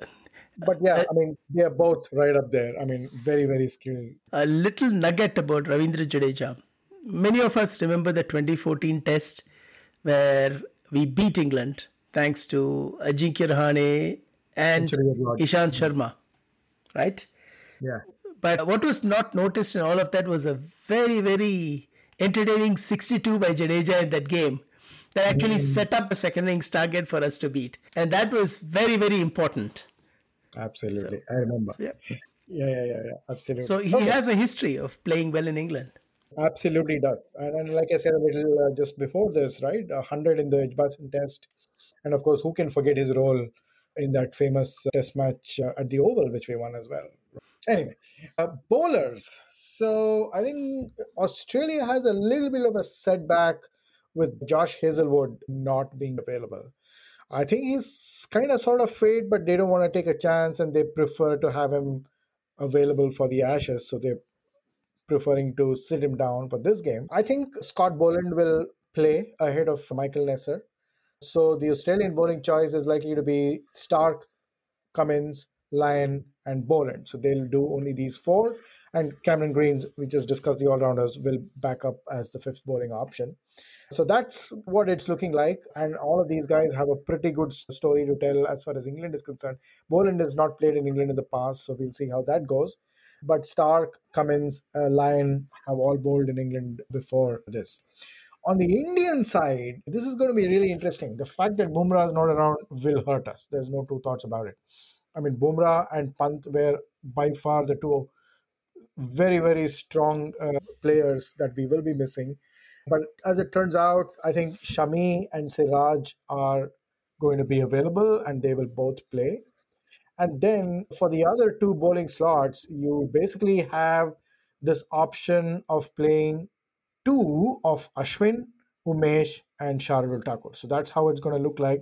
But yeah, I mean, they're both right up there. I mean, very, very skilled. a little nugget about Ravindra Jadeja. Many of us remember the 2014 test where we beat England thanks to Ajinkya Rahane and Century of Lord. Ishant Sharma, right? Yeah. But what was not noticed in all of that was a very, very entertaining 62 by Jadeja in that game that actually set up a second innings target for us to beat. And that was very, very important. Absolutely. I remember. Yeah. Yeah, yeah, yeah, yeah. Absolutely. So he has a history of playing well in England. Absolutely does. And, and like I said a little uh, just before this, right? A 100 in the Edgbaston test. And of course, who can forget his role in that famous uh, test match uh, at the Oval, which we won as well. Anyway, uh, bowlers. So I think Australia has a little bit of a setback with Josh Hazlewood not being available. I think he's kind of sort of fade, but they don't want to take a chance and they prefer to have him available for the Ashes. So they're preferring to sit him down for this game. I think Scott Boland will play ahead of Michael Neser. So the Australian bowling choice is likely to be Stark, Cummins, Lyon, and Boland. So they'll do only these four. And Cameron Greens, we just discussed the all rounders, will back up as the fifth bowling option. So that's what it's looking like. And all of these guys have a pretty good story to tell as far as England is concerned. Boland has not played in England in the past, so we'll see how that goes. But Stark, Cummins, uh, Lyon have all bowled in England before this. On the Indian side, this is going to be really interesting. The fact that Bumrah is not around will hurt us. There's no two thoughts about it. I mean, Bumrah and Pant were by far the two very, very strong uh, players that we will be missing. But as it turns out, I think Shami and Siraj are going to be available and they will both play. And then for the other two bowling slots, you basically have this option of playing two of Ashwin, Umesh, and Shardul Thakur. So that's how it's going to look like.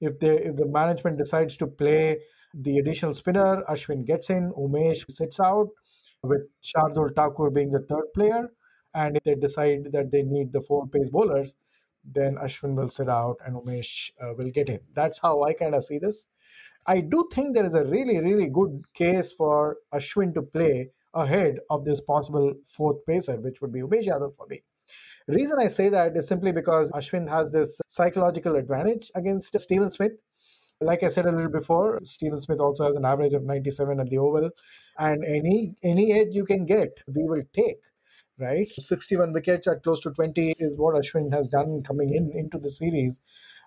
If they if the management decides to play the additional spinner, Ashwin gets in, Umesh sits out. with Shardul Thakur being the third player. And if they decide that they need the four pace bowlers, then Ashwin will sit out and Umesh uh, will get in. That's how I kind of see this. I do think there is a really, really good case for Ashwin to play ahead of this possible fourth pacer, which would be Umesh Yadav for me. Reason I say that is simply because Ashwin has this psychological advantage against Steven Smith. Like I said a little before, Steven Smith also has an average of 97 at the Oval, and any any edge you can get, we will take. Right, 61 wickets at close to 20 is what Ashwin has done coming in into the series.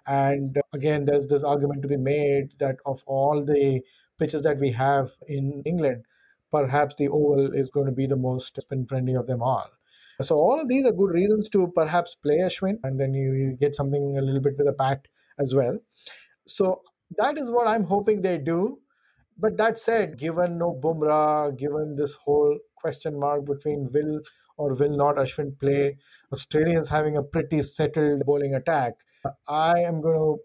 And uh, again, there's this argument to be made that of all the pitches that we have in England, perhaps the Oval is going to be the most spin friendly of them all. So all of these are good reasons to perhaps play Ashwin, and then you, you get something a little bit with a bat as well. So that is what I'm hoping they do. But that said, given no Bumrah, given this whole question mark between will or will not Ashwin play, Australians having a pretty settled bowling attack, I am going to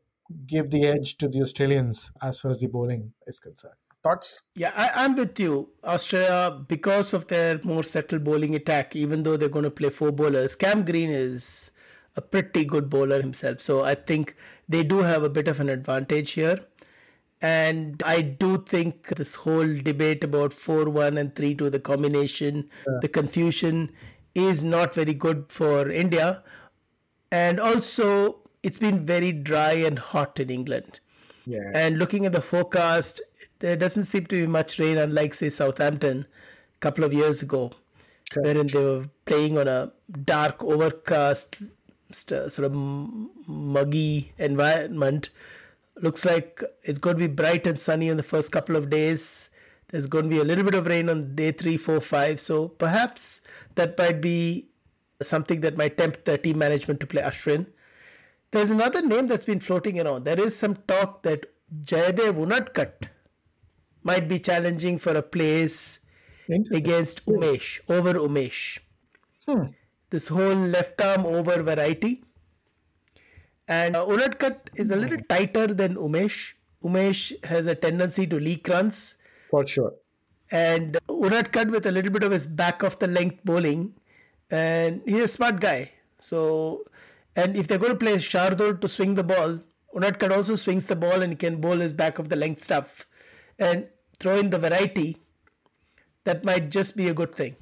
give the edge to the Australians as far as the bowling is concerned. Thoughts? Yeah, I, am with you. Australia, because of their more settled bowling attack, even though they're going to play four bowlers, Cam Green is a pretty good bowler himself. So I think they do have a bit of an advantage here. And I do think this whole debate about 4 1 and 3 2, the combination, yeah. the confusion is not very good for India. And also, it's been very dry and hot in England. Yeah. And looking at the forecast, there doesn't seem to be much rain, unlike, say, Southampton a couple of years ago, okay. wherein they were playing on a dark, overcast, sort of muggy environment. Looks like it's going to be bright and sunny in the first couple of days. There's going to be a little bit of rain on day three, four, five. So perhaps that might be something that might tempt the team management to play Ashwin. There's another name that's been floating around. There is some talk that Jaydev Unadkat might be challenging for a place against Umesh, over Umesh. Hmm. This whole left arm over variety. And uh, Unadkat is a little tighter than Umesh. Umesh has a tendency to leak runs. For sure. And Unadkat with a little bit of his back of the length bowling. And he's a smart guy. So, and if they're going to play Shardul to swing the ball, Unadkat also swings the ball and he can bowl his back of the length stuff. And throw in the variety, that might just be a good thing.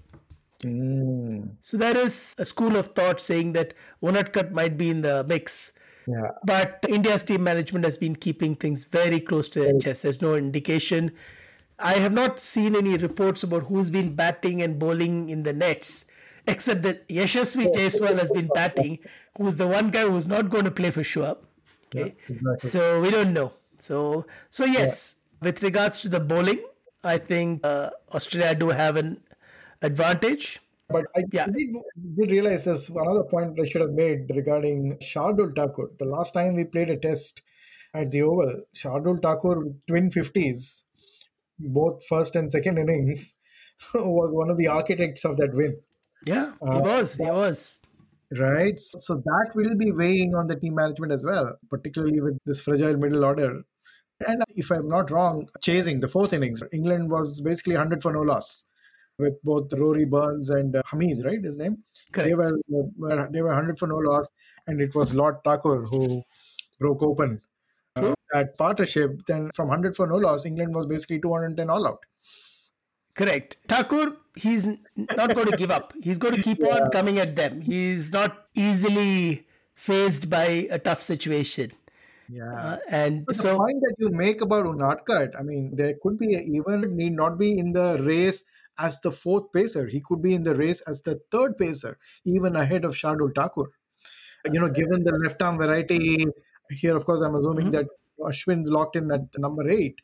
Mm. So there is a school of thought saying that Unadkat might be in the mix. Yeah. But India's team management has been keeping things very close to their chest. There's no indication. I have not seen any reports about who's been batting and bowling in the nets, except that Yashasvi Jaiswal has been batting, who's the one guy who's not going to play for sure. Okay, yeah, exactly. so we don't know. So, so yes, with regards to the bowling, I think uh, Australia do have an advantage. But I yeah. did, did realize there's another point I should have made regarding Shardul Thakur. The last time we played a test at the Oval, Shardul Thakur, twin 50s, both first and second innings, was one of the architects of that win. Yeah, he uh, was. He was. Right. So that will be weighing on the team management as well, particularly with this fragile middle order. And if I'm not wrong, chasing the fourth innings, England was basically 100 for no loss with both Rory Burns and uh, Hamid, right? His name. Correct. They were, were they were 100 for no loss, and it was Lord Thakur who broke open uh, that partnership. Then from 100 for no loss, England was basically 210 all out. Correct. Thakur, he's not going to give up. He's going to keep yeah. on coming at them. He's not easily fazed by a tough situation. Yeah. Uh, and but so the point that you make about Unadkat, I mean, there could be a, even need not be in the race as the fourth pacer. He could be in the race as the third pacer, even ahead of Shardul Thakur. You know, given the left arm variety here, of course, I'm assuming mm-hmm. that Ashwin's locked in at number eight.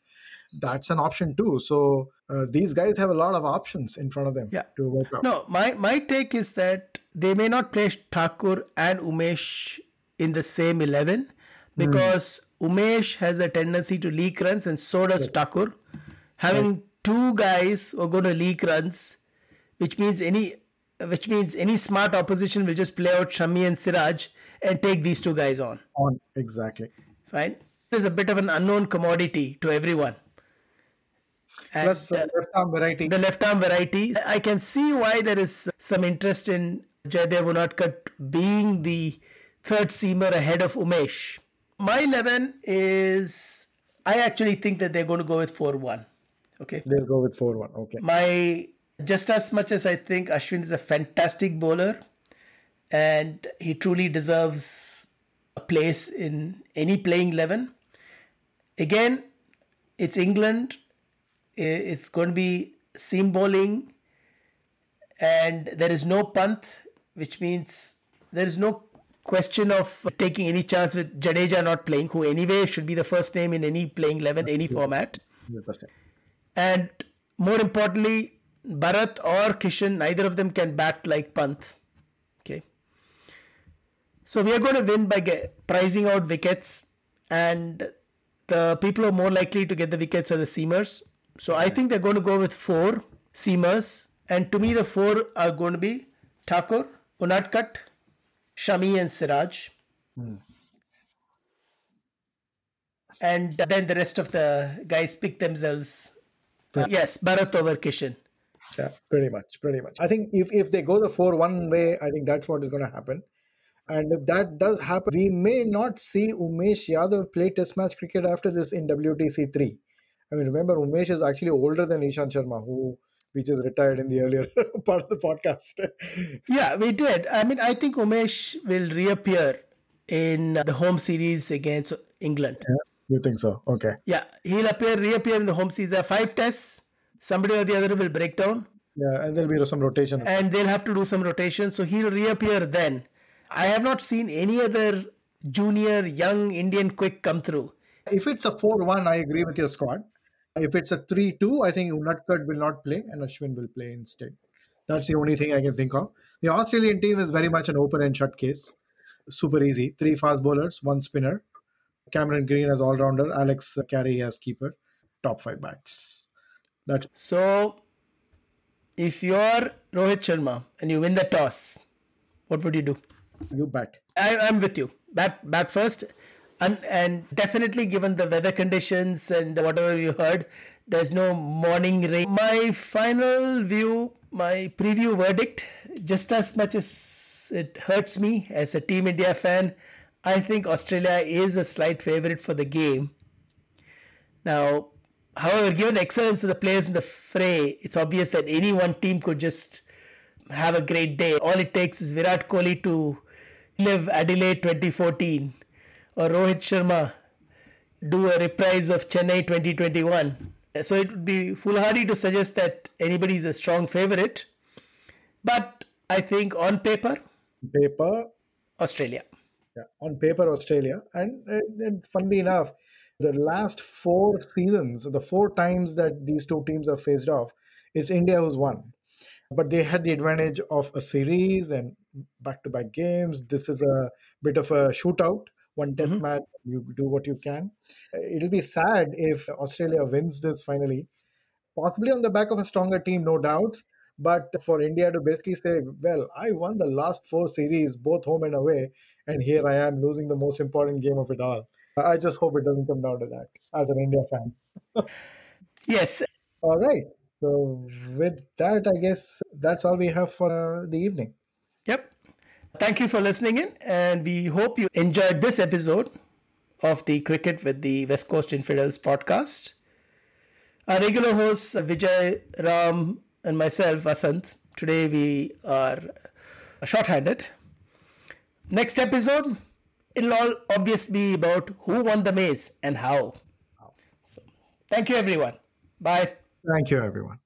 That's an option too. So uh, these guys have a lot of options in front of them yeah. to work out. No, my my take is that they may not play Thakur and Umesh in the same eleven Hmm. because mm. Umesh has a tendency to leak runs and so does yeah. Thakur. Having. Two guys who are going to leak runs, which means any which means any smart opposition will just play out Shami and Siraj and take these two guys on. On exactly. Fine. There's a bit of an unknown commodity to everyone. And, Plus, uh, uh, left arm variety. the left arm variety. I can see why there is some interest in Jaydev Unadkat being the third seamer ahead of Umesh. My 11 is I actually think that they're going to go with 4 1. Okay. They'll go with 4 1. Okay. My just as much as I think Ashwin is a fantastic bowler and he truly deserves a place in any playing 11. Again, it's England. It's going to be seam bowling and there is no punt, which means there is no question of taking any chance with Jadeja not playing, who anyway should be the first name in any playing 11, any format. 100%. And more importantly, Bharat or Kishan, neither of them can bat like Pant. Okay. So we are going to win by get, pricing out wickets, and the people who are more likely to get the wickets are the seamers. So I think they're going to go with four seamers, and to me, the four are going to be Thakur, Unadkat, Shami, and Siraj. Hmm. And then the rest of the guys pick themselves. Yes, Bharat over Kishan. Yeah, pretty much, pretty much. I think if, if they go the 4 1 way, I think that's what is going to happen. And if that does happen, we may not see Umesh Yadav play Test match cricket after this in WTC 3. I mean, remember, Umesh is actually older than Ishant Sharma, who we just retired in the earlier part of the podcast. Yeah, we did. I mean, I think Umesh will reappear in the home series against England. You think so? Okay. Yeah, he'll appear, reappear in the home are five tests. Somebody or the other will break down, Yeah, and there'll be some rotation. and they'll have to do some rotation. So he'll reappear then. I have not seen any other junior young Indian quick come through. If it's a 4 1, I agree with your squad. If it's a 3 2, I think Unadkat will not play and Ashwin will play instead. That's the only thing I can think of. The Australian team is very much an open and shut case. Super easy. Three fast bowlers, one spinner. Cameron Green as all rounder, Alex Carey as keeper. Top five bats. That's So if you're Rohit Sharma and you win the toss, what would you do? you bet. I, I'm with you. Bat bat first, and and definitely given the weather conditions and whatever you heard, there's no morning rain. My final view, my preview verdict, just as much as it hurts me as a Team India fan, I think Australia is a slight favorite for the game. Now, however, given the excellence of the players in the fray, it's obvious that any one team could just have a great day. All it takes is Virat Kohli to live Adelaide 2014 or Rohit Sharma do a reprise of Chennai 2021. So it would be foolhardy to suggest that anybody is a strong favorite. But I think on paper, Paper, Australia. Yeah, on paper, Australia. And, and, and funnily enough, the last four seasons, the four times that these two teams have faced off, it's India who's won. But they had the advantage of a series and back to back games. This is a bit of a shootout, one test mm-hmm. match. You do what you can. It'll be sad if Australia wins this finally, possibly on the back of a stronger team, no doubts. But for India to basically say, well, I won the last four series, both home and away, and here I am losing the most important game of it all. I just hope it doesn't come down to that as an India fan. Yes. All right. So, with that, I guess that's all we have for uh, the evening. Yep. Thank you for listening in, and we hope you enjoyed this episode of the Cricket with the West Coast Infidels podcast. Our regular hosts, Vijay, Ram, and myself, Vasant, today we are shorthanded. Next episode, it'll all obviously be about who won the maze and how. So, thank you, everyone. Bye. Thank you, everyone.